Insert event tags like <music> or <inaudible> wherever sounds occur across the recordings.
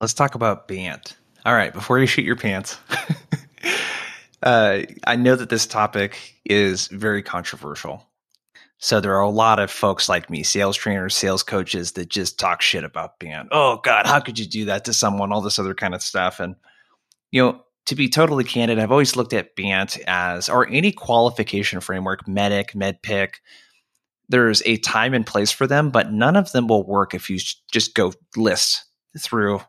Let's talk about BANT. All right, before you shoot your pants, <laughs> uh, I know that this topic is very controversial. So there are a lot of folks like me, sales trainers, sales coaches that just talk shit about BANT. Oh God, how could you do that to someone? All this other kind of stuff. And you know, to be totally candid, I've always looked at BANT as or any qualification framework, MEDDIC, MEDDPICC. There's a time and place for them, but none of them will work if you just go list through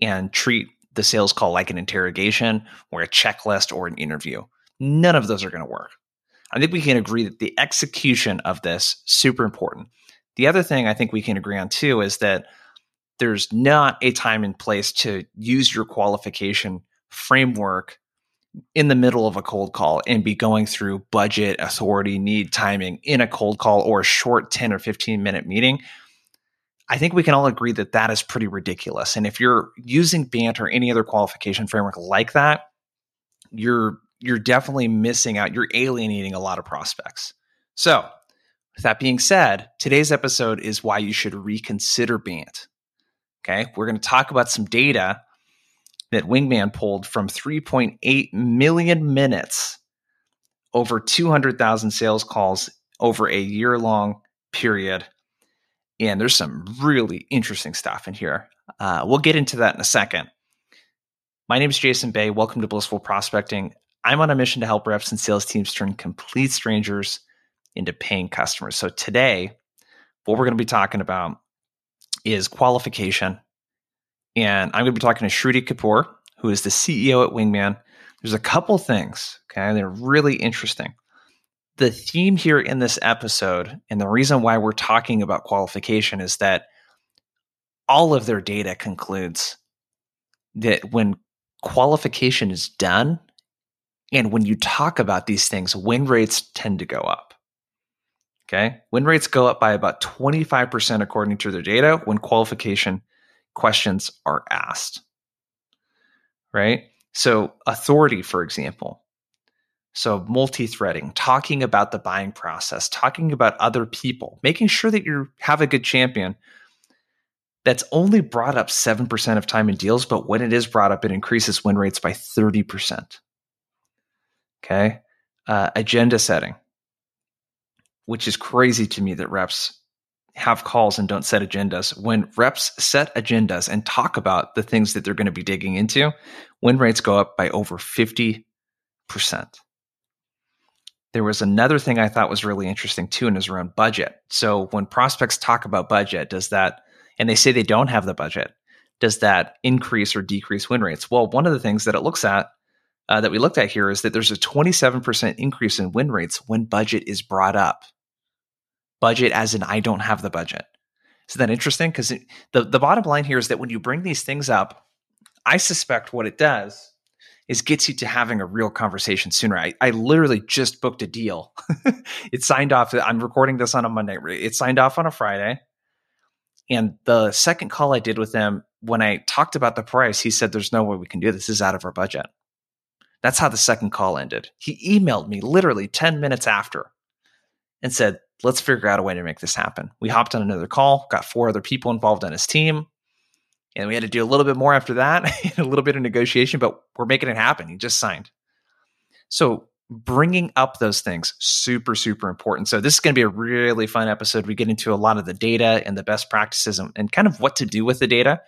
and treat the sales call like an interrogation or a checklist or an interview. None of those are going to work. I think we can agree that the execution of this super important. The other thing I think we can agree on too is that there's not a time and place to use your qualification framework in the middle of a cold call and be going through budget, authority, need, timing in a cold call or a short 10 or 15 minute meeting I think we can all agree that that is pretty ridiculous. And if you're using BANT or any other qualification framework like that, you're you're definitely missing out. You're alienating a lot of prospects. So, with that being said, today's episode is why you should reconsider BANT. Okay, we're going to talk about some data that Wingman pulled from 3.8 million minutes over 200,000 sales calls over a year long period and there's some really interesting stuff in here. Uh, we'll get into that in a second. My name is Jason Bay. Welcome to Blissful Prospecting. I'm on a mission to help reps and sales teams turn complete strangers into paying customers. So today, what we're going to be talking about is qualification. And I'm going to be talking to Shruti Kapoor, who is the CEO at Wingman. There's a couple things, okay? They're really interesting the theme here in this episode, and the reason why we're talking about qualification is that all of their data concludes that when qualification is done, and when you talk about these things, win rates tend to go up. Okay. Win rates go up by about 25% according to their data when qualification questions are asked. Right. So, authority, for example, so, multi threading, talking about the buying process, talking about other people, making sure that you have a good champion that's only brought up 7% of time in deals, but when it is brought up, it increases win rates by 30%. Okay. Uh, agenda setting, which is crazy to me that reps have calls and don't set agendas. When reps set agendas and talk about the things that they're going to be digging into, win rates go up by over 50% there was another thing I thought was really interesting too, and is around budget. So when prospects talk about budget, does that, and they say they don't have the budget, does that increase or decrease win rates? Well, one of the things that it looks at, uh, that we looked at here, is that there's a 27% increase in win rates when budget is brought up. Budget, as in I don't have the budget. Isn't that interesting? Because the, the bottom line here is that when you bring these things up, I suspect what it does is gets you to having a real conversation sooner. I, I literally just booked a deal. <laughs> it signed off. I'm recording this on a Monday. It signed off on a Friday. And the second call I did with him, when I talked about the price, he said, There's no way we can do this. This is out of our budget. That's how the second call ended. He emailed me literally 10 minutes after and said, Let's figure out a way to make this happen. We hopped on another call, got four other people involved on his team. And we had to do a little bit more after that, <laughs> a little bit of negotiation, but we're making it happen. He just signed. So bringing up those things super super important. So this is going to be a really fun episode. We get into a lot of the data and the best practices and, and kind of what to do with the data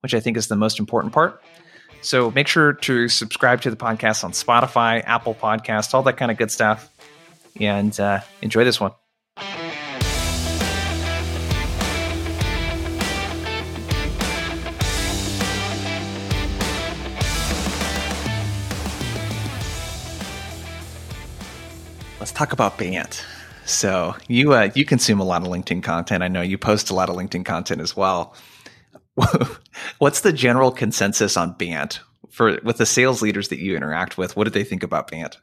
which i think is the most important part. So make sure to subscribe to the podcast on spotify apple podcast all that kind of good stuff. And uh, enjoy this one let's talk about BANT. So you uh, you consume a lot of LinkedIn content. I know you post a lot of LinkedIn content as well. <laughs> What's the general consensus on BANT for with the sales leaders that you interact with? What do they think about BANT?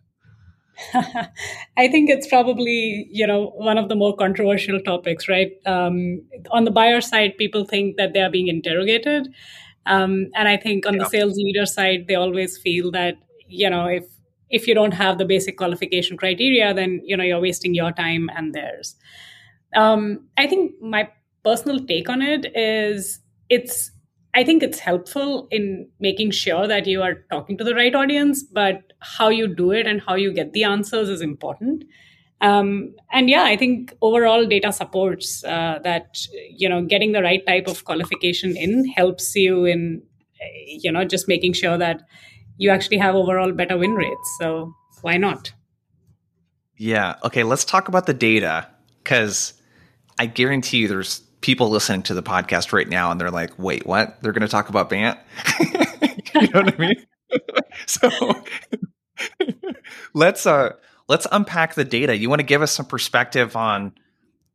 <laughs> I think it's probably you know one of the more controversial topics, right? Um, on the buyer side, people think that they are being interrogated, um, and I think on yeah. the sales leader side, they always feel that you know if if you don't have the basic qualification criteria, then you know you're wasting your time and theirs. Um, I think my personal take on it is it's I think it's helpful in making sure that you are talking to the right audience, but how you do it and how you get the answers is important. Um, and yeah, I think overall data supports uh, that you know getting the right type of qualification in helps you in you know just making sure that you actually have overall better win rates. So why not? Yeah. Okay. Let's talk about the data because I guarantee you there's people listening to the podcast right now and they're like, wait, what? They're going to talk about BANT? <laughs> you know what I mean? <laughs> so <laughs> let's uh let's unpack the data. You want to give us some perspective on,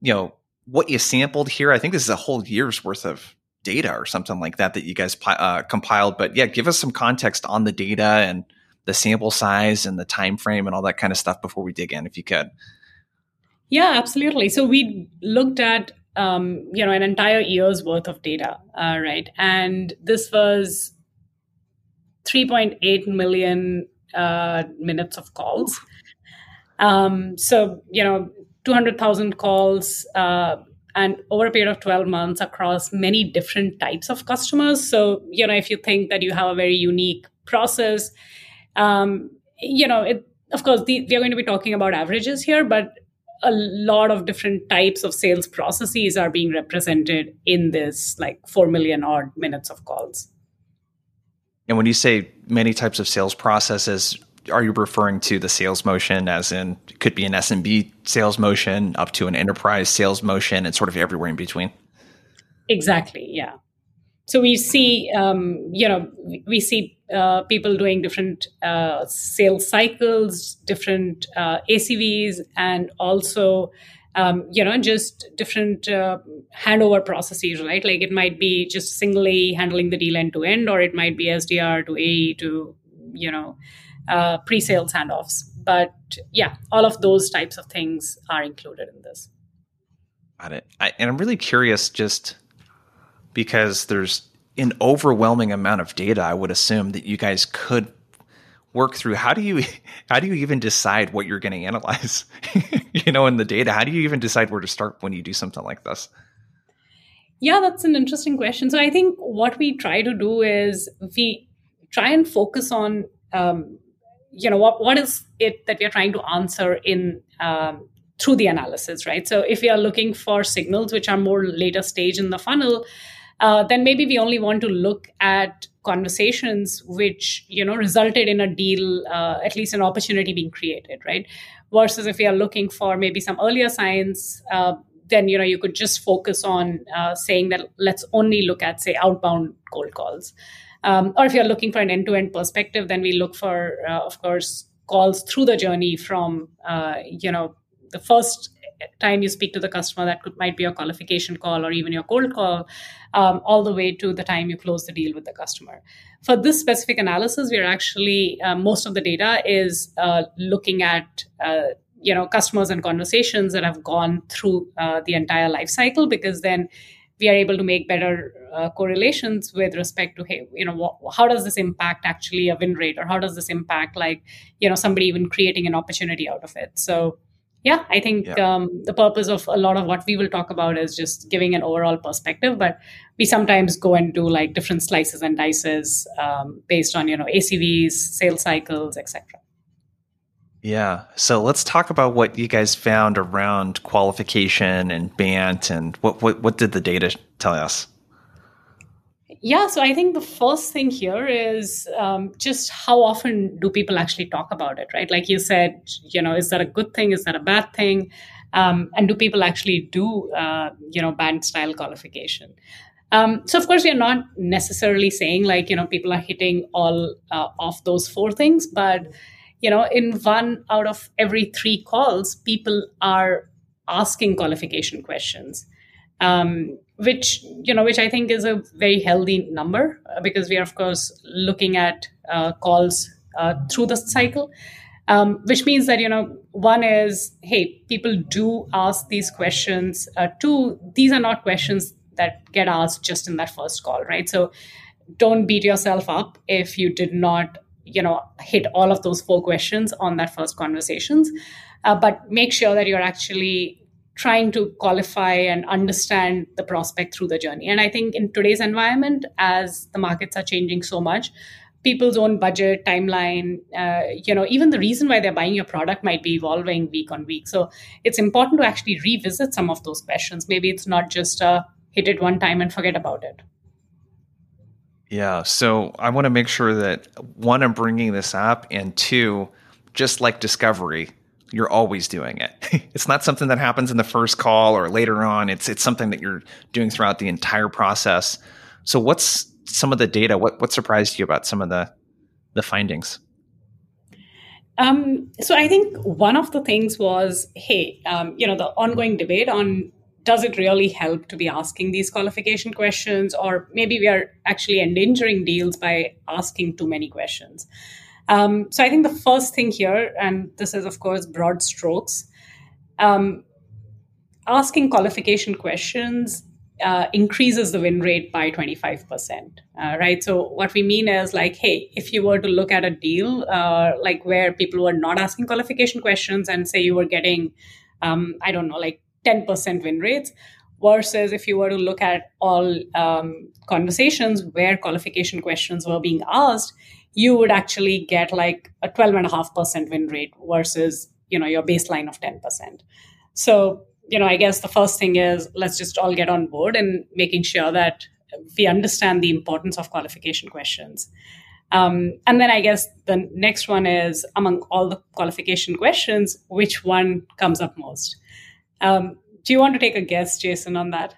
you know, what you sampled here? I think this is a whole year's worth of data or something like that that you guys uh, compiled. But yeah, give us some context on the data and the sample size and the time frame and all that kind of stuff before we dig in, if you could. Yeah, absolutely. So we looked at um, you know an entire year's worth of data, uh, right? And this was 3.8 million uh, minutes of calls. Um, so you know, 200,000 calls. Uh, and over a period of 12 months across many different types of customers. So, you know, if you think that you have a very unique process, um, you know, it, of course, the, we are going to be talking about averages here, but a lot of different types of sales processes are being represented in this like 4 million odd minutes of calls. And when you say many types of sales processes, are you referring to the sales motion as in it could be an SMB sales motion up to an enterprise sales motion and sort of everywhere in between? Exactly. Yeah. So we see, um, you know, we see uh, people doing different uh, sales cycles, different uh, ACVs, and also, um, you know, just different uh, handover processes, right? Like it might be just singly handling the deal end to end, or it might be SDR to AE to, you know, uh, pre-sales handoffs. But yeah, all of those types of things are included in this. Got it. I, and I'm really curious, just because there's an overwhelming amount of data. I would assume that you guys could work through. How do you <laughs> how do you even decide what you're going to analyze? <laughs> you know, in the data, how do you even decide where to start when you do something like this? Yeah, that's an interesting question. So I think what we try to do is we try and focus on um, you know what what is it that we are trying to answer in um, through the analysis right? So if we are looking for signals which are more later stage in the funnel uh, then maybe we only want to look at conversations which you know resulted in a deal uh, at least an opportunity being created right? Versus if we are looking for maybe some earlier signs uh, then you know you could just focus on uh, saying that let's only look at say outbound cold calls um, or if you're looking for an end to end perspective, then we look for, uh, of course, calls through the journey from, uh, you know, the first time you speak to the customer that could, might be your qualification call or even your cold call um, all the way to the time you close the deal with the customer. For this specific analysis we're actually uh, most of the data is uh, looking at uh, you know customers and conversations that have gone through uh, the entire life cycle because then we are able to make better uh, correlations with respect to hey you know wh- how does this impact actually a win rate? Or how does this impact like you know somebody even creating an opportunity out of it? So yeah i think yeah. Um, the purpose of a lot of what we will talk about is just giving an overall perspective but we sometimes go and do like different slices and dices um, based on you know acvs sales cycles etc yeah. So let's talk about what you guys found around qualification and BANT and what, what, what did the data tell us? Yeah, so I think the first thing here is um, just how often do people actually talk about it, right? Like you said, you know, is that a good thing? Is that a bad thing? Um, and do people actually do, uh, you know, BANT style qualification? Um, so of course, we are not necessarily saying like you know people are hitting all uh, of those four things, but you know, in one out of every three calls, people are asking qualification questions, um, which you know, which I think is a very healthy number uh, because we are of course looking at uh, calls uh, through the cycle. Um, which means that you know one is hey people do ask these questions uh, two these are not questions that get asked just in that first call right so don't beat yourself up if you did not you know hit all of those four questions on that first conversations uh, but make sure that you're actually trying to qualify and understand the prospect through the journey. And I think in today's environment, as the markets are changing so much, people's own budget, timeline, uh, you know, even the reason why they're buying your product might be evolving week on week. So it's important to actually revisit some of those questions. Maybe it's not just a hit it one time and forget about it. Yeah. So I want to make sure that one, I'm bringing this up, and two, just like discovery, you're always doing it. <laughs> it's not something that happens in the first call or later on. It's it's something that you're doing throughout the entire process. So what's some of the data? What what surprised you about some of the the findings? Um, so I think one of the things was, hey, um, you know, the ongoing debate on does it really help to be asking these qualification questions, or maybe we are actually endangering deals by asking too many questions. Um, so I think the first thing here, and this is of course broad strokes, um, asking qualification questions uh, increases the win rate by 25%. Uh, right. So, what we mean is like, hey, if you were to look at a deal uh, like where people were not asking qualification questions and say you were getting, um, I don't know, like 10% win rates, versus if you were to look at all um, conversations where qualification questions were being asked, you would actually get like a 12.5% win rate versus you know your baseline of 10% so you know i guess the first thing is let's just all get on board and making sure that we understand the importance of qualification questions. Um, and then i guess the next one is among all the qualification questions which one comes up most um, do you want to take a guess jason on that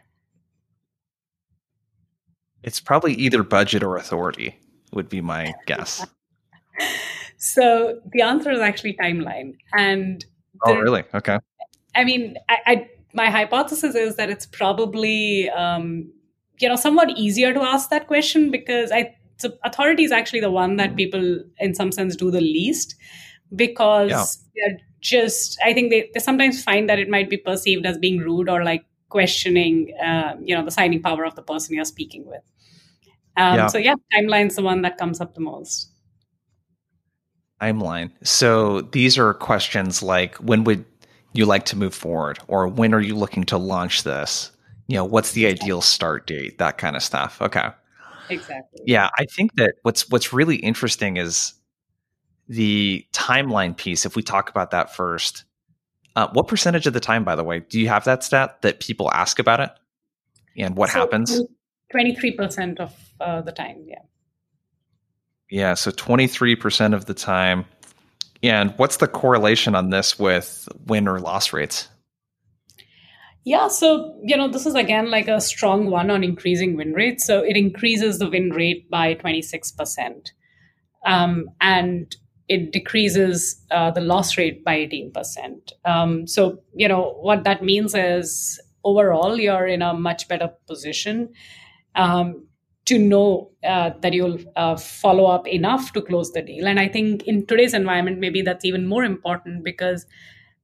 it's probably either budget or authority would be my guess. <laughs> so the answer is actually timeline. And oh, really? Okay. I mean, I, I, my hypothesis is that it's probably um, you know somewhat easier to ask that question because I so authority is actually the one that people in some sense do the least because yeah. they're just I think they, they sometimes find that it might be perceived as being rude or like questioning uh, you know the signing power of the person you're speaking with. Um, yeah. So yeah, timeline's the one that comes up the most. Timeline. So these are questions like when would you like to move forward, or when are you looking to launch this? You know, what's the ideal start date? That kind of stuff. Okay. Exactly. Yeah, I think that what's what's really interesting is the timeline piece. If we talk about that first, uh, what percentage of the time, by the way, do you have that stat that people ask about it, and what so happens? Twenty three percent of uh, the time. Yeah. Yeah. So 23% of the time. And what's the correlation on this with win or loss rates? Yeah, so you know, this is again like a strong one on increasing win rates. So it increases the win rate by 26%. Um, and it decreases uh, the loss rate by 18%. Um, so, you know, what that means is overall, you're in a much better position. Um, to know uh, that you'll uh, follow up enough to close the deal. And I think in today's environment, maybe that's even more important because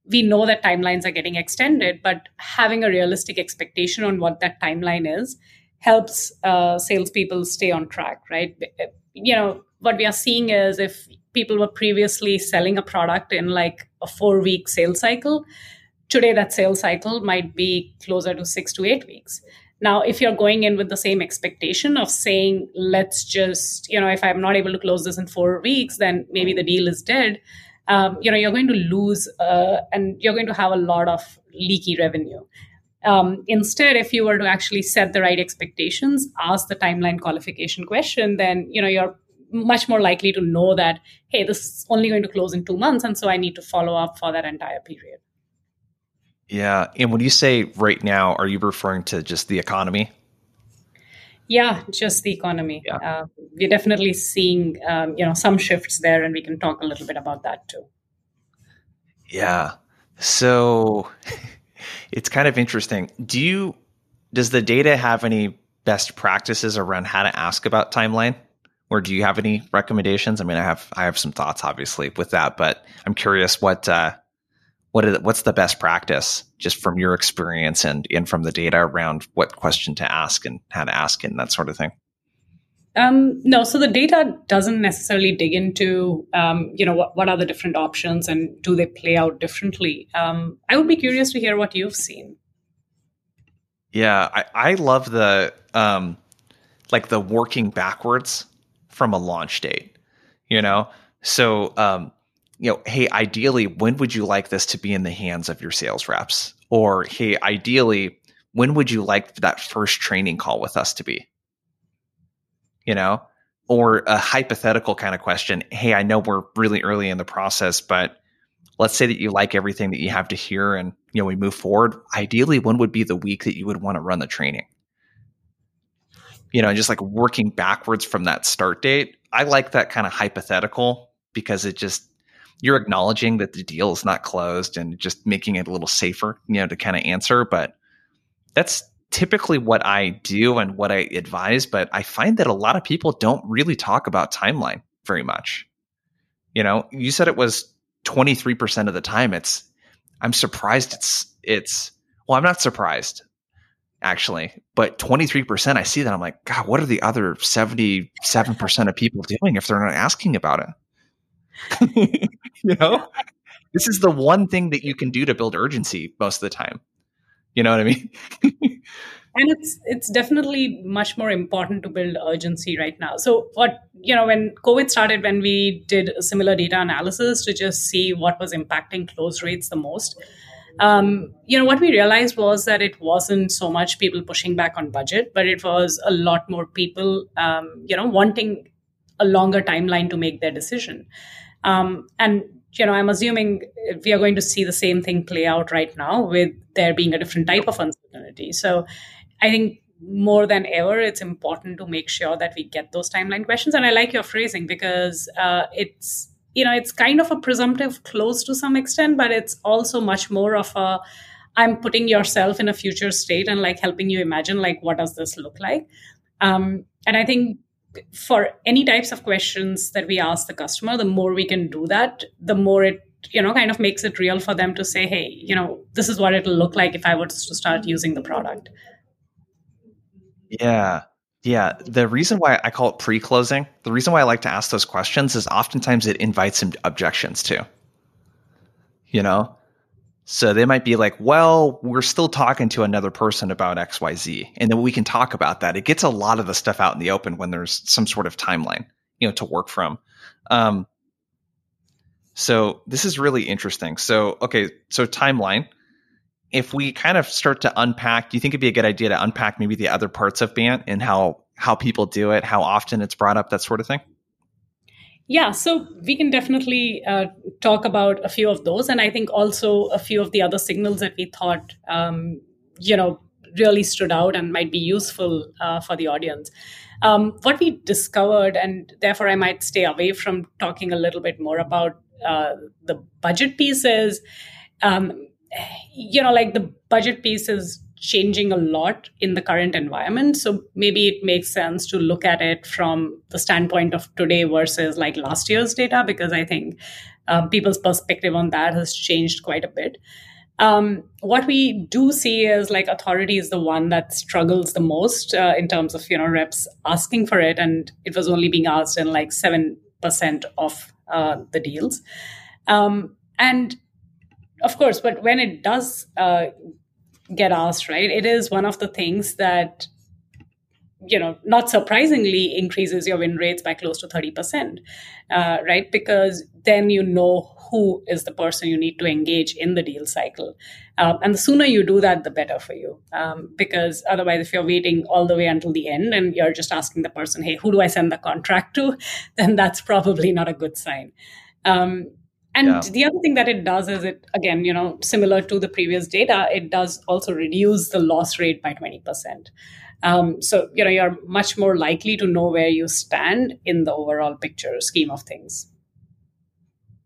we know that timelines are getting extended, but having a realistic expectation on what that timeline is helps uh, salespeople stay on track, right? You know, what we are seeing is if people were previously selling a product in like a four week sales cycle, today that sales cycle might be closer to six to eight weeks. Now, if you're going in with the same expectation of saying, let's just, you know, if I'm not able to close this in four weeks, then maybe the deal is dead. Um, you know, you're going to lose uh, and you're going to have a lot of leaky revenue. Um, instead, if you were to actually set the right expectations, ask the timeline qualification question, then you know you're much more likely to know that hey, this is only going to close in two months, and so I need to follow up for that entire period. Yeah. And when you say right now, are you referring to just the economy? Yeah, just the economy. Yeah. Uh, we're definitely seeing, um, you know, some shifts there, and we can talk a little bit about that too. Yeah. So <laughs> it's kind of interesting. Do you, does the data have any best practices around how to ask about timeline? Or do you have any recommendations? I mean, I have, I have some thoughts obviously with that, but I'm curious what, uh, what is what's the best practice just from your experience and and from the data around what question to ask and how to ask it and that sort of thing Um, no, so the data doesn't necessarily dig into, um, you know, what, what are the different options and do they play out differently? Um, I would be curious to hear what you've seen. Yeah, I, I love the um, like the working backwards from a launch date. You know, so um, you know, hey, ideally, when would you like this to be in the hands of your sales reps? Or hey, ideally, when would you like that first training call with us to be? You know, or a hypothetical kind of question. Hey, I know we're really early in the process, but let's say that you like everything that you have to hear and you know we move forward ideally when would be the week that you would want to run the training you know just like working backwards from that start date i like that kind of hypothetical because it just you're acknowledging that the deal is not closed and just making it a little safer you know to kind of answer but that's typically what i do and what i advise but i find that a lot of people don't really talk about timeline very much. You know you said it was 23% of the time it's i'm surprised it's it's well i'm not surprised actually but 23% i see that i'm like god what are the other 77% of people doing if they're not asking about it? <laughs> You know? This is the one thing that you can do to build urgency most of the time. You know what i mean? <laughs> And it's it's definitely much more important to build urgency right now. So what you know when covid started when we did a similar data analysis to just see what was impacting close rates the most um, you know what we realized was that it wasn't so much people pushing back on budget but it was a lot more people um, you know wanting a longer timeline to make their decision um, and you know i'm assuming we are going to see the same thing play out right now with there being a different type of uncertainty so I think more than ever, it's important to make sure that we get those timeline questions. And I like your phrasing because uh, it's you know it's kind of a presumptive close to some extent, but it's also much more of a I'm putting yourself in a future state and like helping you imagine like what does this look like. Um, and I think for any types of questions that we ask the customer, the more we can do that, the more it you know kind of makes it real for them to say, hey, you know, this is what it'll look like if I was to start using the product. Yeah. Yeah. The reason why I call it pre closing, the reason why I like to ask those questions is oftentimes it invites some objections too. You know? So they might be like, well, we're still talking to another person about XYZ. And then we can talk about that. It gets a lot of the stuff out in the open when there's some sort of timeline, you know, to work from. Um, so this is really interesting. So, okay, so timeline if we kind of start to unpack, do you think it'd be a good idea to unpack maybe the other parts of Bant and how how people do it, how often it's brought up, that sort of thing? Yeah, so we can definitely uh, talk about a few of those, and I think also a few of the other signals that we thought, um, you know, really stood out and might be useful uh, for the audience. Um, what we discovered, and therefore I might stay away from talking a little bit more about uh, the budget pieces. Um, you know, like the budget piece is changing a lot in the current environment. So maybe it makes sense to look at it from the standpoint of today versus like last year's data, because I think um, people's perspective on that has changed quite a bit. Um, what we do see is like authority is the one that struggles the most uh, in terms of you know reps asking for it, and it was only being asked in like seven percent of uh, the deals. Um, and of course, but when it does uh, get asked, right, it is one of the things that you know, not surprisingly, increases your win rates by close to 30%, uh, right? Because then you know who is the person you need to engage in the deal cycle. Um, and the sooner you do that, the better for you. Um, because otherwise, if you're waiting all the way until the end and you're just asking the person, hey, who do I send the contract to? <laughs> Then that's probably not a good sign. Um, and yeah. the other thing that it does is it, again, you know, similar to the previous data, it does also reduce the loss rate by 20%. Um, so, you know, you're much more likely to know where you stand in the overall picture scheme of things.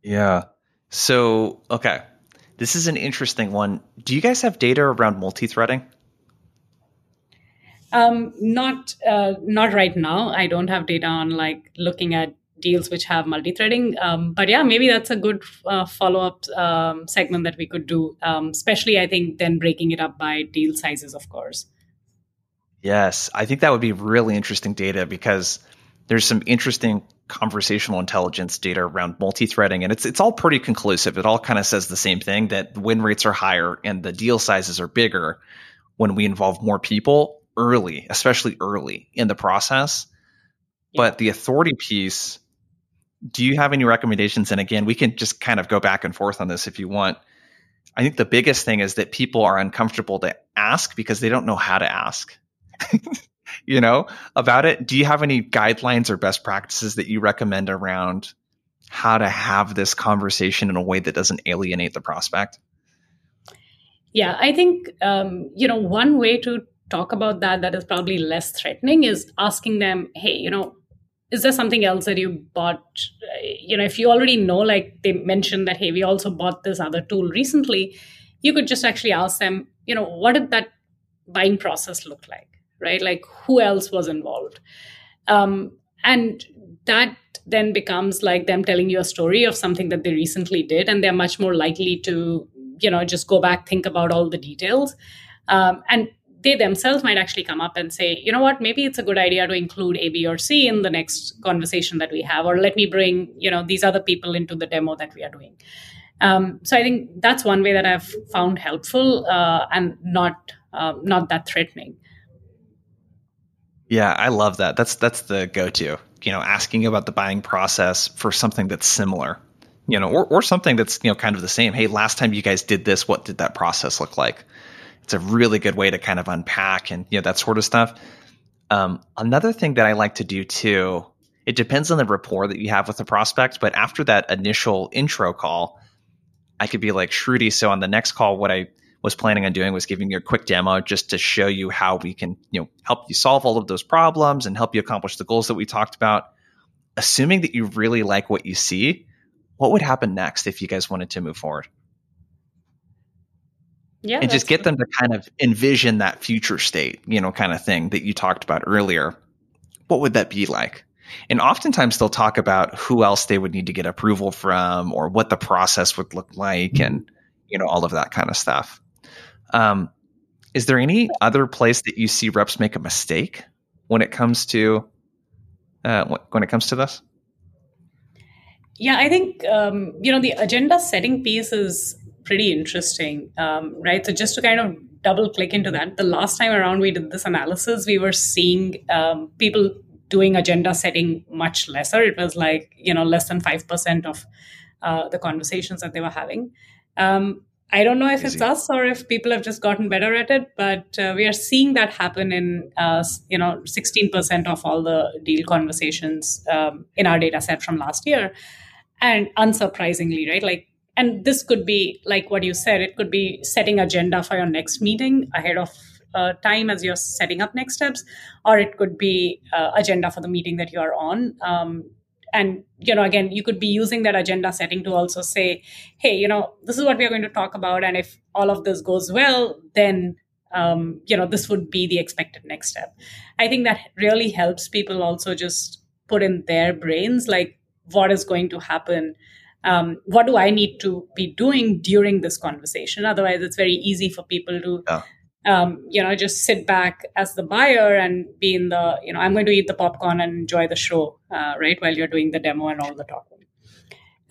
Yeah. So, okay. This is an interesting one. Do you guys have data around multi-threading? Um, not uh, not right now. I don't have data on like looking at deals which have multi-threading. Um, but yeah, maybe that's a good uh, follow-up um, segment that we could do. Um, especially, I think then breaking it up by deal sizes, of course. Yes, I think that would be really interesting data because there's some interesting conversational intelligence data around multi-threading and it's it's all pretty conclusive it all kind of says the same thing that win rates are higher and the deal sizes are bigger when we involve more people early especially early in the process yeah. but the authority piece do you have any recommendations and again we can just kind of go back and forth on this if you want i think the biggest thing is that people are uncomfortable to ask because they don't know how to ask <laughs> you know, about it. Do you have any guidelines or best practices that you recommend around how to have this conversation in a way that doesn't alienate the prospect? Yeah, I think um, you know one way to talk about that that is probably less threatening is asking them, hey, you know, is there something else that you bought? You know, if you already know, like they mentioned that, hey, we also bought this other tool recently, you could just actually ask them, you know, what did that buying process look like? right? Like who else was involved? Um, and that then becomes like them telling you a story of something that they recently did, and they're much more likely to, you know, just go back, think about all the details. Um, and they themselves might actually come up and say, you know what, maybe it's a good idea to include A, B, or C in the next conversation that we have, or let me bring, you know, these other people into the demo that we are doing. Um, so I think that's one way that I've found helpful uh, and not uh, not that threatening. Yeah, I love that. That's that's the go-to. You know, asking about the buying process for something that's similar, you know, or or something that's you know kind of the same. Hey, last time you guys did this, what did that process look like? It's a really good way to kind of unpack and you know that sort of stuff. Um, another thing that I like to do too, it depends on the rapport that you have with the prospect, but after that initial intro call, I could be like, Shruti, so on the next call, what I was planning on doing was giving you a quick demo just to show you how we can, you know, help you solve all of those problems and help you accomplish the goals that we talked about. Assuming that you really like what you see, what would happen next if you guys wanted to move forward? Yeah, and just get them to kind of envision that future state, you know, kind of thing that you talked about earlier. What would that be like? And oftentimes they'll talk about who else they would need to get approval from or what the process would look like and, you know, all of that kind of stuff. Um, is there any other place that you see reps make a mistake when it comes to uh, when it comes to this? Yeah, I think um, you know the agenda setting piece is pretty interesting, um, right? So just to kind of double click into that, the last time around we did this analysis, we were seeing um, people doing agenda setting much lesser. It was like you know less than five percent of uh, the conversations that they were having. Um, I don't know if Easy. it's us or if people have just gotten better at it, but uh, we are seeing that happen in, uh, you know, 16% of all the deal conversations um, in our data set from last year. And unsurprisingly, right? Like, and this could be like what you said, it could be setting agenda for your next meeting ahead of uh, time as you're setting up next steps, or it could be uh, agenda for the meeting that you are on. Um, and you know again you could be using that agenda setting to also say hey you know this is what we are going to talk about and if all of this goes well then um, you know this would be the expected next step i think that really helps people also just put in their brains like what is going to happen um, what do i need to be doing during this conversation otherwise it's very easy for people to yeah um, you know, just sit back as the buyer and be in the, you know, I'm going to eat the popcorn and enjoy the show, uh, right, while you're doing the demo and all the talking.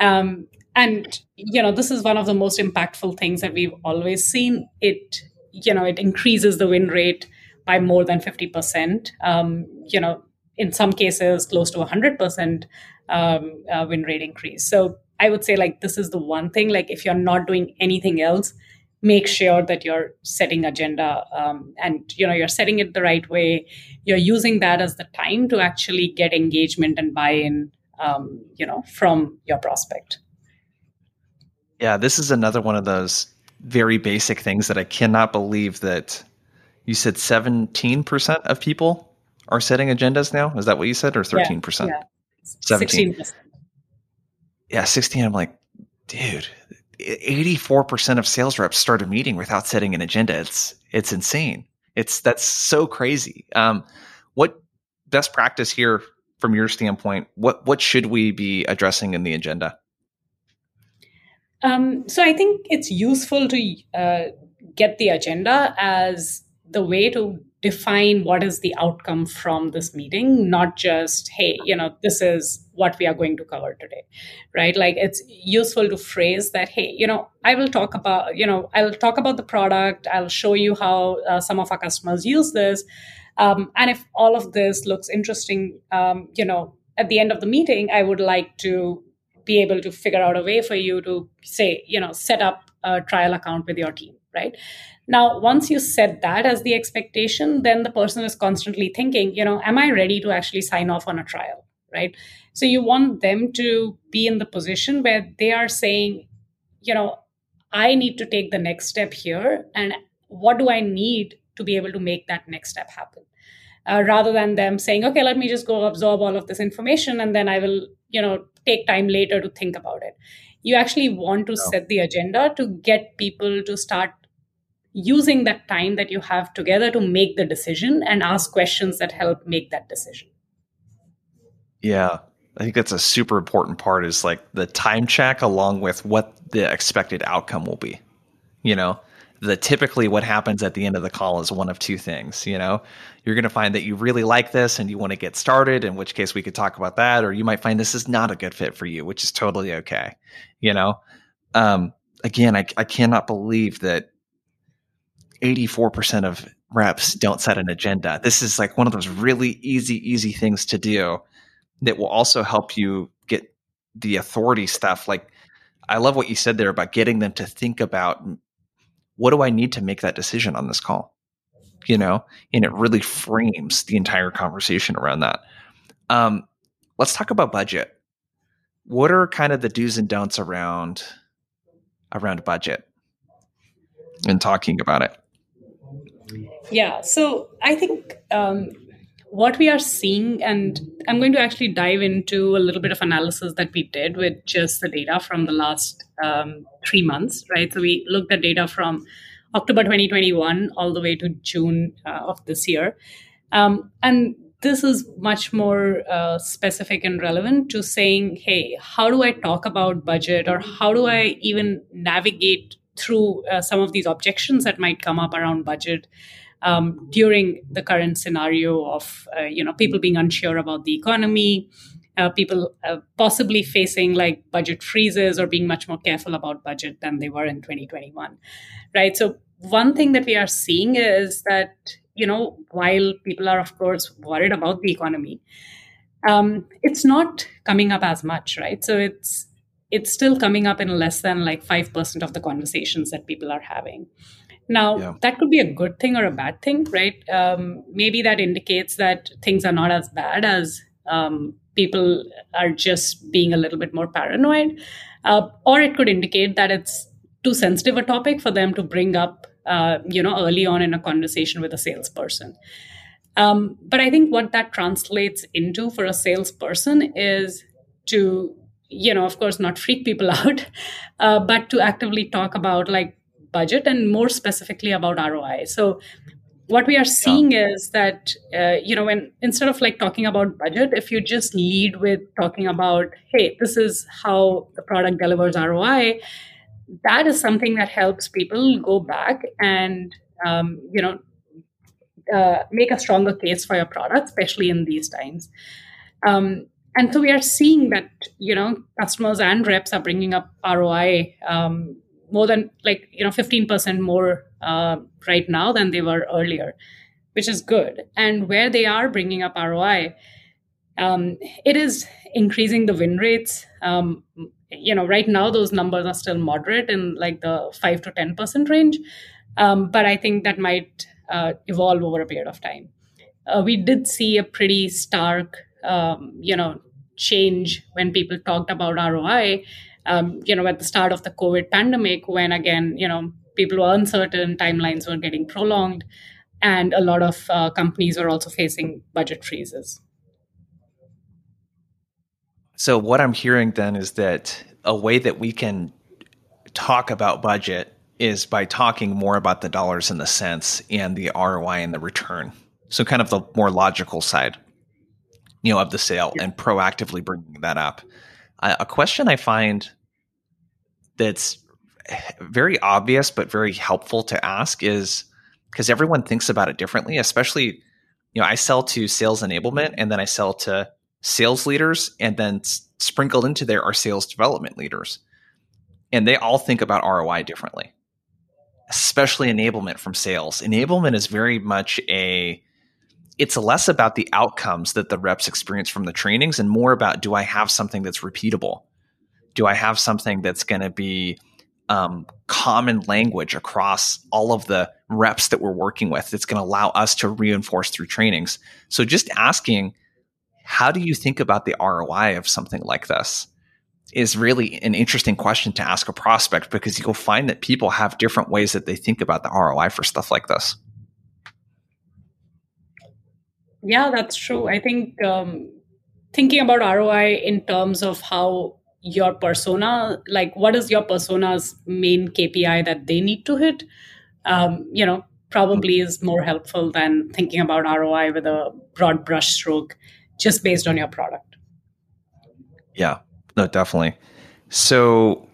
Um, and you know, this is one of the most impactful things that we've always seen. It, you know, it increases the win rate by more than fifty percent. Um, you know, in some cases, close to hundred percent um, uh, win rate increase. So I would say like this is the one thing. Like if you're not doing anything else, make sure that you're setting agenda um, and you know you're setting it the right way you're using that as the time to actually get engagement and buy-in um, you know from your prospect yeah this is another one of those very basic things that i cannot believe that you said 17% of people are setting agendas now is that what you said or 13% yeah, yeah. 17 16%. Yeah 16 i'm like dude 84% of sales reps start a meeting without setting an agenda. It's it's insane. It's that's so crazy. Um, what best practice here from your standpoint? What what should we be addressing in the agenda? Um, so I think it's useful to uh, get the agenda as the way to define what is the outcome from this meeting, not just, hey, you know, this is what we are going to cover today, right? Like it's useful to phrase that, hey, you know, I will talk about, you know, I'll talk about the product, I'll show you how uh, some of our customers use this. Um, and if all of this looks interesting, um, you know, at the end of the meeting, I would like to be able to figure out a way for you to say, you know, set up a trial account with your team, right? Now, once you set that as the expectation, then the person is constantly thinking, you know, am I ready to actually sign off on a trial? Right. So you want them to be in the position where they are saying, you know, I need to take the next step here. And what do I need to be able to make that next step happen? Uh, rather than them saying, okay, let me just go absorb all of this information and then I will, you know, take time later to think about it. You actually want to no. set the agenda to get people to start using that time that you have together to make the decision and ask questions that help make that decision. Yeah. I think that's a super important part is like the time check along with what the expected outcome will be. You know, the typically what happens at the end of the call is one of two things, you know. You're going to find that you really like this and you want to get started, in which case we could talk about that or you might find this is not a good fit for you, which is totally okay, you know. Um again, I I cannot believe that 84% of reps don't set an agenda. This is like one of those really easy, easy things to do that will also help you get the authority stuff. Like, I love what you said there about getting them to think about what do I need to make that decision on this call? You know, and it really frames the entire conversation around that. Um, let's talk about budget. What are kind of the do's and don'ts around around budget and talking about it? Yeah, so I think um, what we are seeing, and I'm going to actually dive into a little bit of analysis that we did with just the data from the last um, three months, right? So we looked at data from October 2021 all the way to June uh, of this year. Um, and this is much more uh, specific and relevant to saying, hey, how do I talk about budget or how do I even navigate through uh, some of these objections that might come up around budget um, during the current scenario of uh, you know people being unsure about the economy uh, people uh, possibly facing like budget freezes or being much more careful about budget than they were in 2021 right? So one thing that we are seeing is that you know while people are of course worried about the economy um, it's not coming up as much right? So it's it's still coming up in less than like 5% of the conversations that people are having. Now, yeah. that could be a good thing or a bad thing, right? Um, maybe that indicates that things are not as bad as um, people are just being a little bit more paranoid. Uh, or it could indicate that it's too sensitive a topic for them to bring up, uh, you know, early on in a conversation with a salesperson. Um, but I think what that translates into for a salesperson is to you know, of course, not freak people <laughs> out, uh, but to actively talk about like budget and more specifically about ROI. So what we are seeing yeah. is that uh, you know when instead of like talking about budget if you just lead with talking about hey this is how the product delivers roi that is something that helps people go back and um, you know uh, make a stronger case for your product especially in these times um, and so we are seeing that you know customers and reps are bringing up ROI um, more than like you know 15% more uh, right now than they were earlier, which is good. And where they are bringing up ROI, um, it is increasing the win rates. Um, you know, right now those numbers are still moderate in like the five to ten percent range, um, but I think that might uh, evolve over a period of time. Uh, we did see a pretty stark um, you know change when people talked about ROI. Um, you know, at the start of the COVID pandemic, when again, you know, people were uncertain, timelines were getting prolonged, and a lot of uh, companies were also facing budget freezes. So, what I'm hearing then is that a way that we can talk about budget is by talking more about the dollars and the cents and the ROI and the return. So, kind of the more logical side you know of the sale yeah. and proactively bringing that up. Uh, a question I find that's very obvious but very helpful to ask is because everyone thinks about it differently, especially you know, I sell to sales enablement and then I sell to sales leaders and then s- sprinkled into there are sales development leaders. And they all think about ROI differently. Especially enablement from sales. Enablement is very much a it's less about the outcomes that the reps experience from the trainings and more about do I have something that's repeatable? Do I have something that's going to be um, common language across all of the reps that we're working with that's going to allow us to reinforce through trainings. So just asking, how do you think about the ROI of something like this? Is really an interesting question to ask a prospect because you'll find that people have different ways that they think about the ROI for stuff like this. Yeah, that's true. I think um, thinking about ROI in terms of how your persona like what is your persona's main kpi that they need to hit um, you know probably is more helpful than thinking about roi with a broad brushstroke just based on your product. Yeah. No definitely. So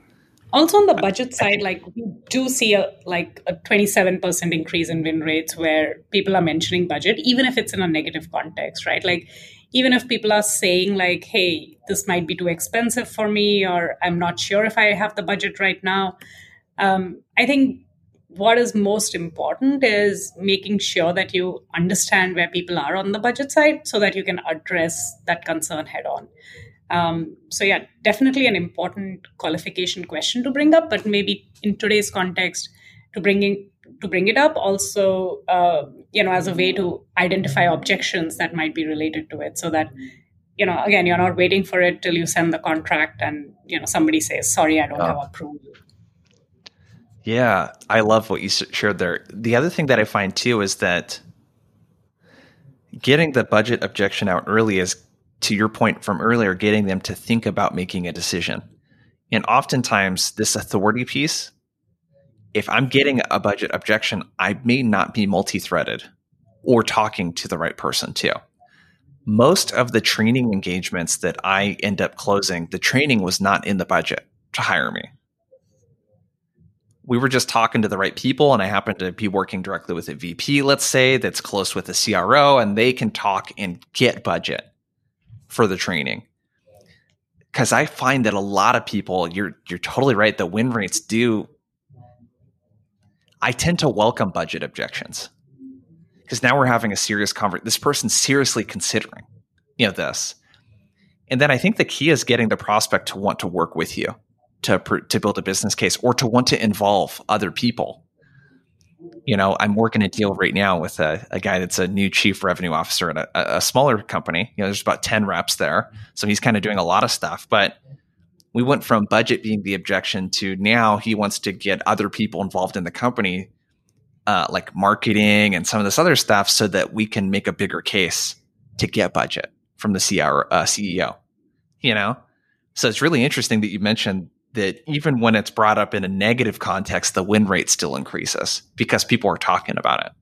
also on the budget side like we do see a like a 27% increase in win rates where people are mentioning budget even if it's in a negative context right? Like even if people are saying like hey this might be too expensive for me or i'm not sure if i have the budget right now um, i think what is most important is making sure that you understand where people are on the budget side so that you can address that concern head on um, so yeah definitely an important qualification question to bring up but maybe in today's context to bringing to bring it up also uh, you know as a way to identify objections that might be related to it so that you know again you're not waiting for it till you send the contract and you know somebody says sorry i don't oh. have approval yeah i love what you shared there the other thing that i find too is that getting the budget objection out early is to your point from earlier getting them to think about making a decision and oftentimes this authority piece if I'm getting a budget objection, I may not be multi threaded or talking to the right person too. Most of the training engagements that I end up closing, the training was not in the budget to hire me. We were just talking to the right people, and I happen to be working directly with a VP, let's say, that's close with a CRO, and they can talk and get budget for the training because I find that a lot of people, you're you're totally right. The win rates do I tend to welcome budget objections because now we're having a serious conversation. This person's seriously considering, you know, this. And then I think the key is getting the prospect to want to work with you to to build a business case or to want to involve other people. You know, I'm working a deal right now with a, a guy that's a new chief revenue officer at a, a smaller company. You know, there's about 10 reps there. So he's kind of doing a lot of stuff, but we went from budget being the objection to now he wants to get other people involved in the company, uh, like marketing and some of this other stuff, so that we can make a bigger case to get budget from the CR, uh, CEO. You know, so it's really interesting that you mentioned that even when it's brought up in a negative context, the win rate still increases because people are talking about it.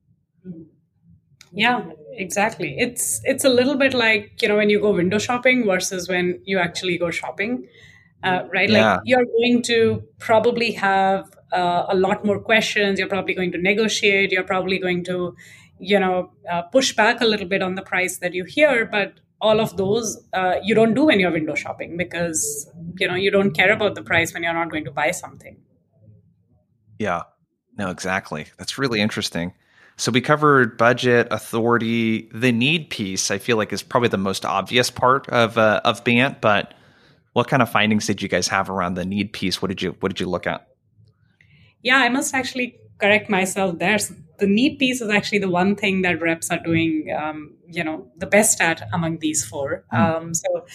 Yeah, exactly. It's it's a little bit like you know when you go window shopping versus when you actually go shopping uh, right? Yeah. Like you're going to probably have uh, a lot more questions. You're probably going to negotiate. You're probably going to, you know, uh, push back a little bit on the price that you hear. But all of those uh, you don't do when you're window shopping because you know you don't care about the price when you're not going to buy something. Yeah, no, exactly. That's really interesting. So we covered budget, authority, the need piece. I feel like is probably the most obvious part of uh, of Bant, but what kind of findings did you guys have around the need piece? What did you what did you look at? Yeah, I must actually correct myself there. The need piece is actually the one thing that reps are doing, um, you know, the best at among these four. Mm. Um, so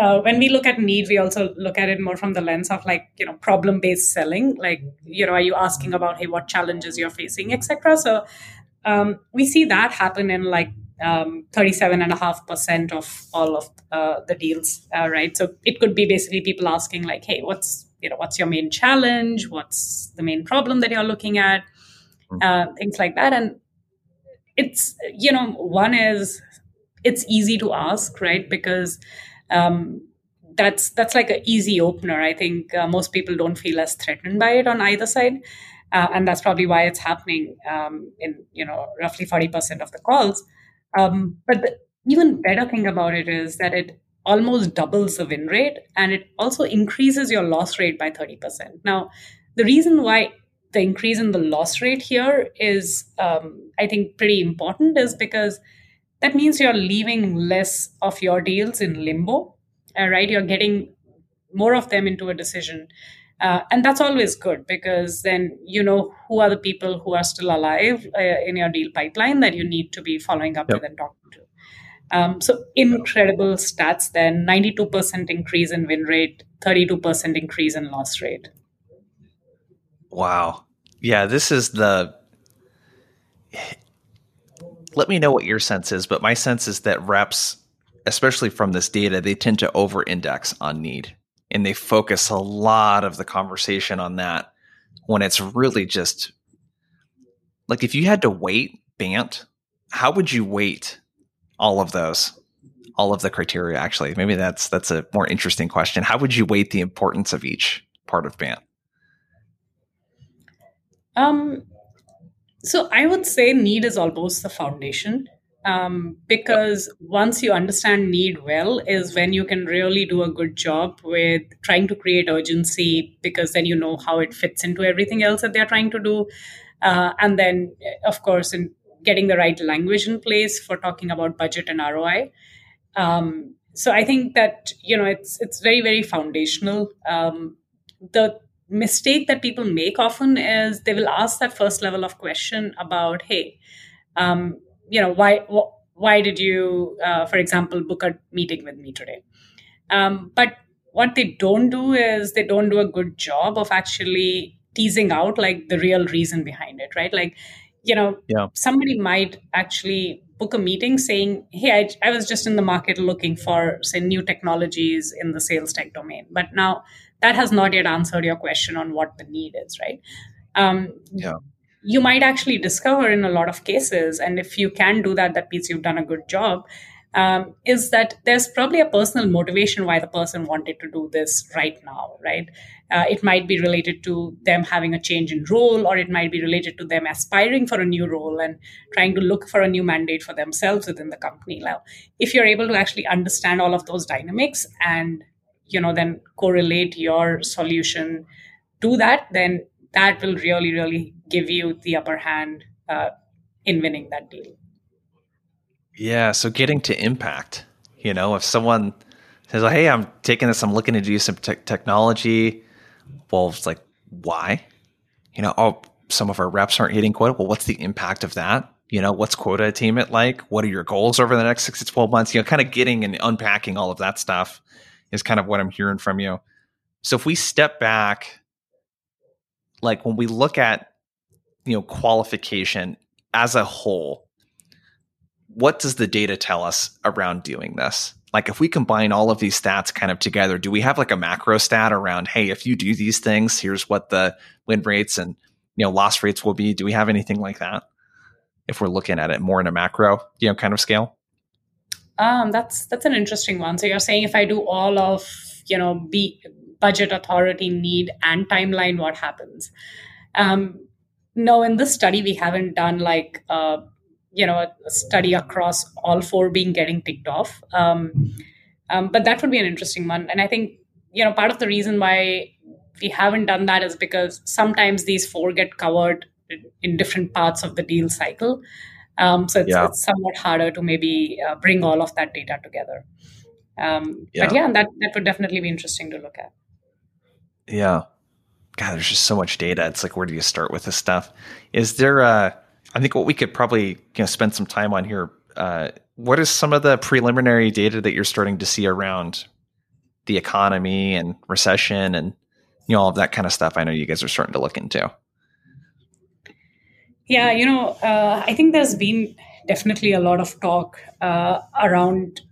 uh, when we look at need, we also look at it more from the lens of like, you know, problem based selling. Like, you know, are you asking about, hey, what challenges you're facing, etc. So um, we see that happen in like um, 37.5% of all of uh, the deals, uh, right? So it could be basically people asking like, hey, what's, you know, what's your main challenge? What's the main problem that you're looking at? Uh, things like that. And it's, you know, one is it's easy to ask, right? Because um, that's that's like an easy opener. I think uh, most people don't feel as threatened by it on either side. uh, and that's probably why it's happening um, in you know roughly 40% of the calls um, but the even better thing about it is that it almost doubles the win rate and it also increases your loss rate by 30% now the reason why the increase in the loss rate here is um, i think pretty important is because that means you're leaving less of your deals in limbo uh, right you're getting more of them into a decision uh, and that's always good because then you know who are the people who are still alive uh, in your deal pipeline that you need to be following up yep. with and talking to. Um, so incredible stats then 92% increase in win rate, 32% increase in loss rate. Wow. Yeah, this is the. Let me know what your sense is, but my sense is that reps, especially from this data, they tend to over index on need and they focus a lot of the conversation on that when it's really just like if you had to weight Bant, how would you weight all of those? All of the criteria actually. Maybe that's that's a more interesting question. How would you weight the importance of each part of Bant? Um so I would say need is almost the foundation. Um, because once you understand need well is when you can really do a good job with trying to create urgency because then you know how it fits into everything else that they're trying to do. Uh, and then of course in getting the right language in place for talking about budget and roi um, so i think that you know it's it's very very foundational. Um, the mistake that people make often is they will ask that first level of question about hey um, you know why why did you uh, for example book a meeting with me today um, but what they don't do is they don't do a good job of actually teasing out like the real reason behind it right like you know yeah. somebody might actually book a meeting saying hey I, I was just in the market looking for say new technologies in the sales tech domain but now that has not yet answered your question on what the need is right um, yeah you might actually discover in a lot of cases, and if you can do that, that means you've done a good job. Um, is that there's probably a personal motivation why the person wanted to do this right now, right? Uh, it might be related to them having a change in role, or it might be related to them aspiring for a new role and trying to look for a new mandate for themselves within the company. Now, if you're able to actually understand all of those dynamics and you know then correlate your solution to that, then that will really, really give you the upper hand uh, in winning that deal. Yeah. So getting to impact, you know, if someone says, Hey, I'm taking this, I'm looking to do some te- technology. Well, it's like, why? You know, oh, some of our reps aren't hitting quota. Well, what's the impact of that? You know, what's quota attainment like? What are your goals over the next six to 12 months? You know, kind of getting and unpacking all of that stuff is kind of what I'm hearing from you. So if we step back like when we look at you know qualification as a whole what does the data tell us around doing this? Like if we combine all of these stats kind of together do we have like a macro stat around hey if you do these things here's what the win rates and you know loss rates will be do we have anything like that? If we're looking at it more in a macro you know kind of scale um that's that's an interesting one. So you're saying if i do all of you know be budget authority need and timeline what happens? Um, no in this study we haven't done like uh, you know a study across all four being getting ticked off. Um, um, but that would be an interesting one. And i think you know part of the reason why we haven't done that is because sometimes these four get covered in different parts of the deal cycle um, so it's, yeah. it's, somewhat harder to maybe uh, bring all of that data together um, yeah. but yeah that, that would definitely be interesting to look at yeah. God, there's just so much data. It's like, where do you start with this stuff? Is there, uh, I think what we could probably you know, spend some time on here. Uh, what is some of the preliminary data that you're starting to see around the economy and recession and you know all of that kind of stuff? I know you guys are starting to look into. Yeah, you know, uh, I think there's been definitely a lot of talk uh, around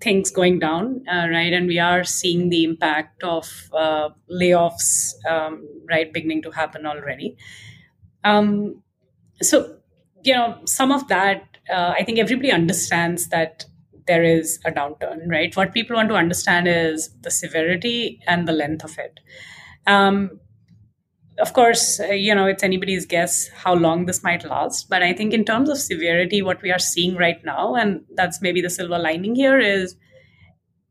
things going down, uh, right? And we are seeing the impact of uh, layoffs, um, right, beginning to happen already. Um, so, you know, some of that, uh, I think everybody understands that there is a downturn, right? What people want to understand is the severity and the length of it. Um, of course, uh, you know, it's anybody's guess how long this might last. But I think in terms of severity, what we are seeing right now, and that's maybe the silver lining here, is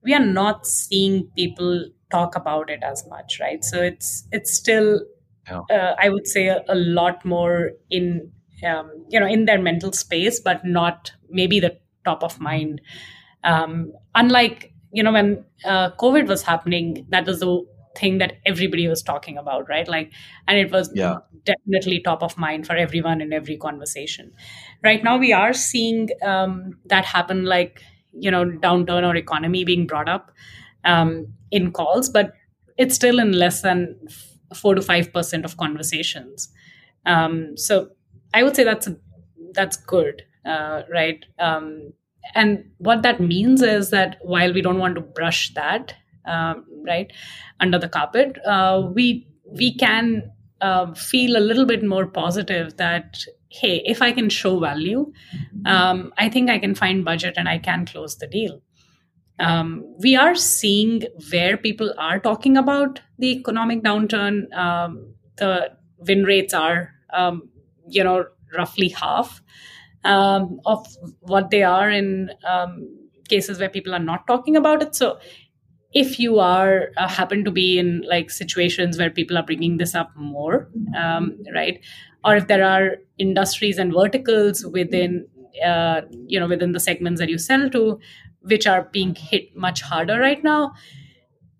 we are not seeing people talk about it as much, right? So it's it's still, yeah. uh, I would say, a, a lot more in um, you know in their mental space, but not maybe the top of mind. Um, unlike you know when uh, COVID was happening, that was the thing that everybody was talking about, right? Like, and it was yeah. definitely top of mind for everyone in every conversation. Right now, we are seeing um, that happen, like you know, downturn or economy being brought up um, in calls, but it's still in less than four to five percent of conversations. Um, so I would say that's that's good, uh, right? Um, and what that means is that while we don't want to brush that um, right under the carpet, uh, we we can uh, feel a little bit more positive that hey, if I can show value, um, I think I can find budget and I can close the deal. Um, we are seeing where people are talking about the economic downturn. Um, the win rates are, um, you know, roughly half um, of what they are in um, cases where people are not talking about it. So if you are uh, happen to be in like situations where people are bringing this up more um, right? Or if there are industries and verticals within uh, you know within the segments that you sell to which are being hit much harder right now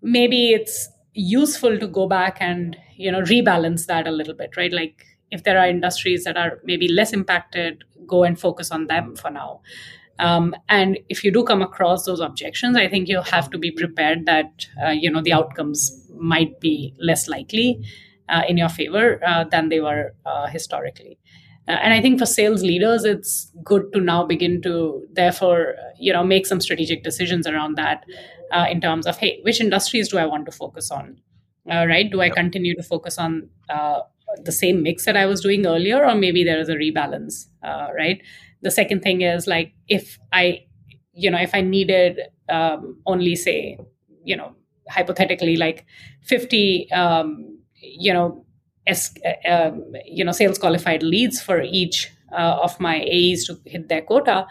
maybe it's useful to go back and you know rebalance that a little bit right? Like if there are industries that are maybe less impacted go and focus on them for now um, and if you do come across those objections, I think you'll have to be prepared that uh, you know the outcomes might be less likely uh, in your favor uh, than they were uh, historically. Uh, and I think for sales leaders, it's good to now begin to therefore you know make some strategic decisions around that uh, in terms of hey, which industries do I want to focus on? right? Do I continue to focus on the same mix that I was doing earlier, or maybe there is a rebalance, right? The second thing is like if i you know if i needed um, only say you know hypothetically like 50 um, you know es- uh, um, you know sales qualified leads for each uh, of my AEs to hit their quota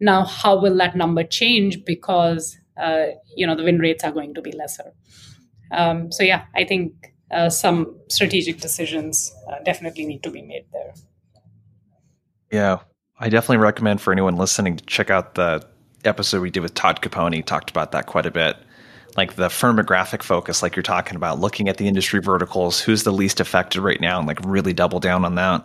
now how will that number change because uh, you know the win rates are going to be lesser? Um, so yeah i think uh, some strategic decisions uh, definitely need to be made there. Yeah I definitely recommend for anyone listening to check out the episode we did with Todd Caponi. He talked about that quite a bit. Like the firmographic focus, like you're talking about, looking at the industry verticals, who's the least affected right now, and like really double down on that.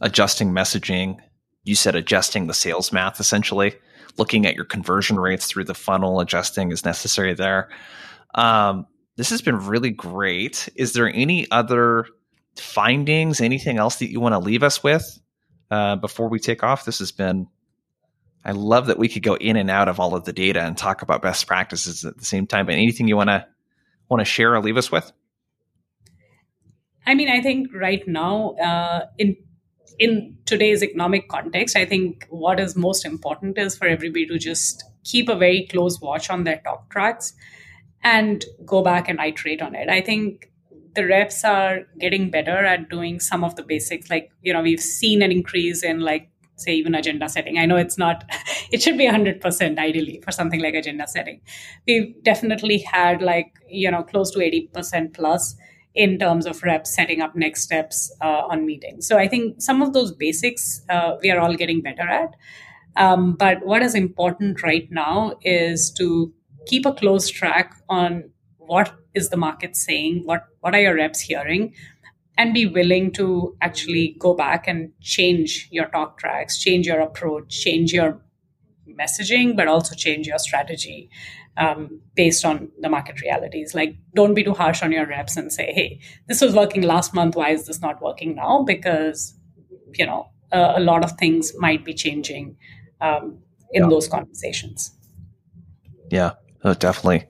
Adjusting messaging. You said adjusting the sales math essentially. Looking at your conversion rates through the funnel, adjusting is necessary there. Um, this has been really great. Is there any other findings, anything else that you want to leave us with uh, before we take off. This has been, I love that we could go in and out of all of the data and talk about best practices at the same time. But anything you want to want to share or leave us with? I mean, I think right now, uh, in in today's economic context, I think what is most important is for everybody to just keep a very close watch on their talk tracks and go back and iterate on it. I think the reps are getting better at doing some of the basics like you know we've seen an increase in like say even agenda setting. I know it's not <laughs> it should be 100% ideally for something like agenda setting. We've definitely had like you know close to 80% plus in terms of reps setting up next steps uh, on meetings. So i think some of those basics uh, we are all getting better at. Um, but what is important right now is to keep a close track on what is the market saying what what are your reps hearing? And be willing to actually go back and change your talk tracks change your approach change your messaging but also change your strategy um, based on the market realities. Like don't be too harsh on your reps and say hey this was working last month. Why is this not working now? Because you know a, a lot of things might be changing um, in yeah. those conversations. Yeah. Definitely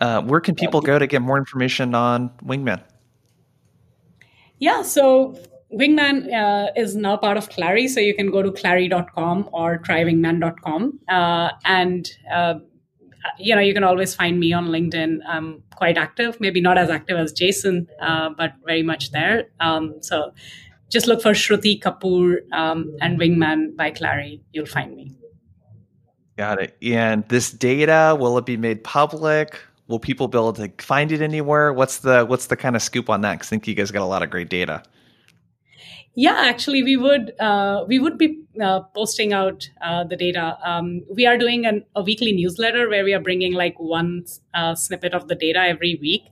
uh, where can people go to get more information on Wingman? Yeah, so Wingman uh, is now part of Clari, so you can go to clari.com or trywingman.com. Uh, and uh, you know, you can always find me on LinkedIn. I'm quite active, maybe not as active as Jason, uh, but very much there. Um, so just look for Shruti Kapoor um, and Wingman by Clari. You'll find me. Got it. And this data, will it be made public? Will people be able to find it anywhere? What's the what's the kind of scoop on that? Because I think you guys got a lot of great data. Yeah, actually, we would uh, we would be uh, posting out uh, the data. Um, we are doing an, a weekly newsletter where we are bringing like one uh, snippet of the data every week.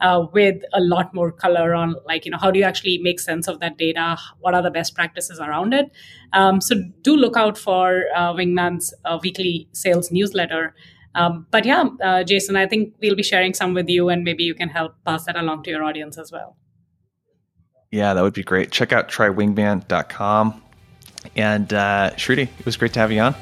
Uh, with a lot more color on like you know how do you actually make sense of that data what are the best practices around it um, so do look out for uh, wingman's weekly sales newsletter um, but yeah jason i think we'll be sharing some with you and maybe you can help pass that along to your audience as well yeah, that would be great. Check out trywingman.com. And uh, Shruti, it was great to have you on.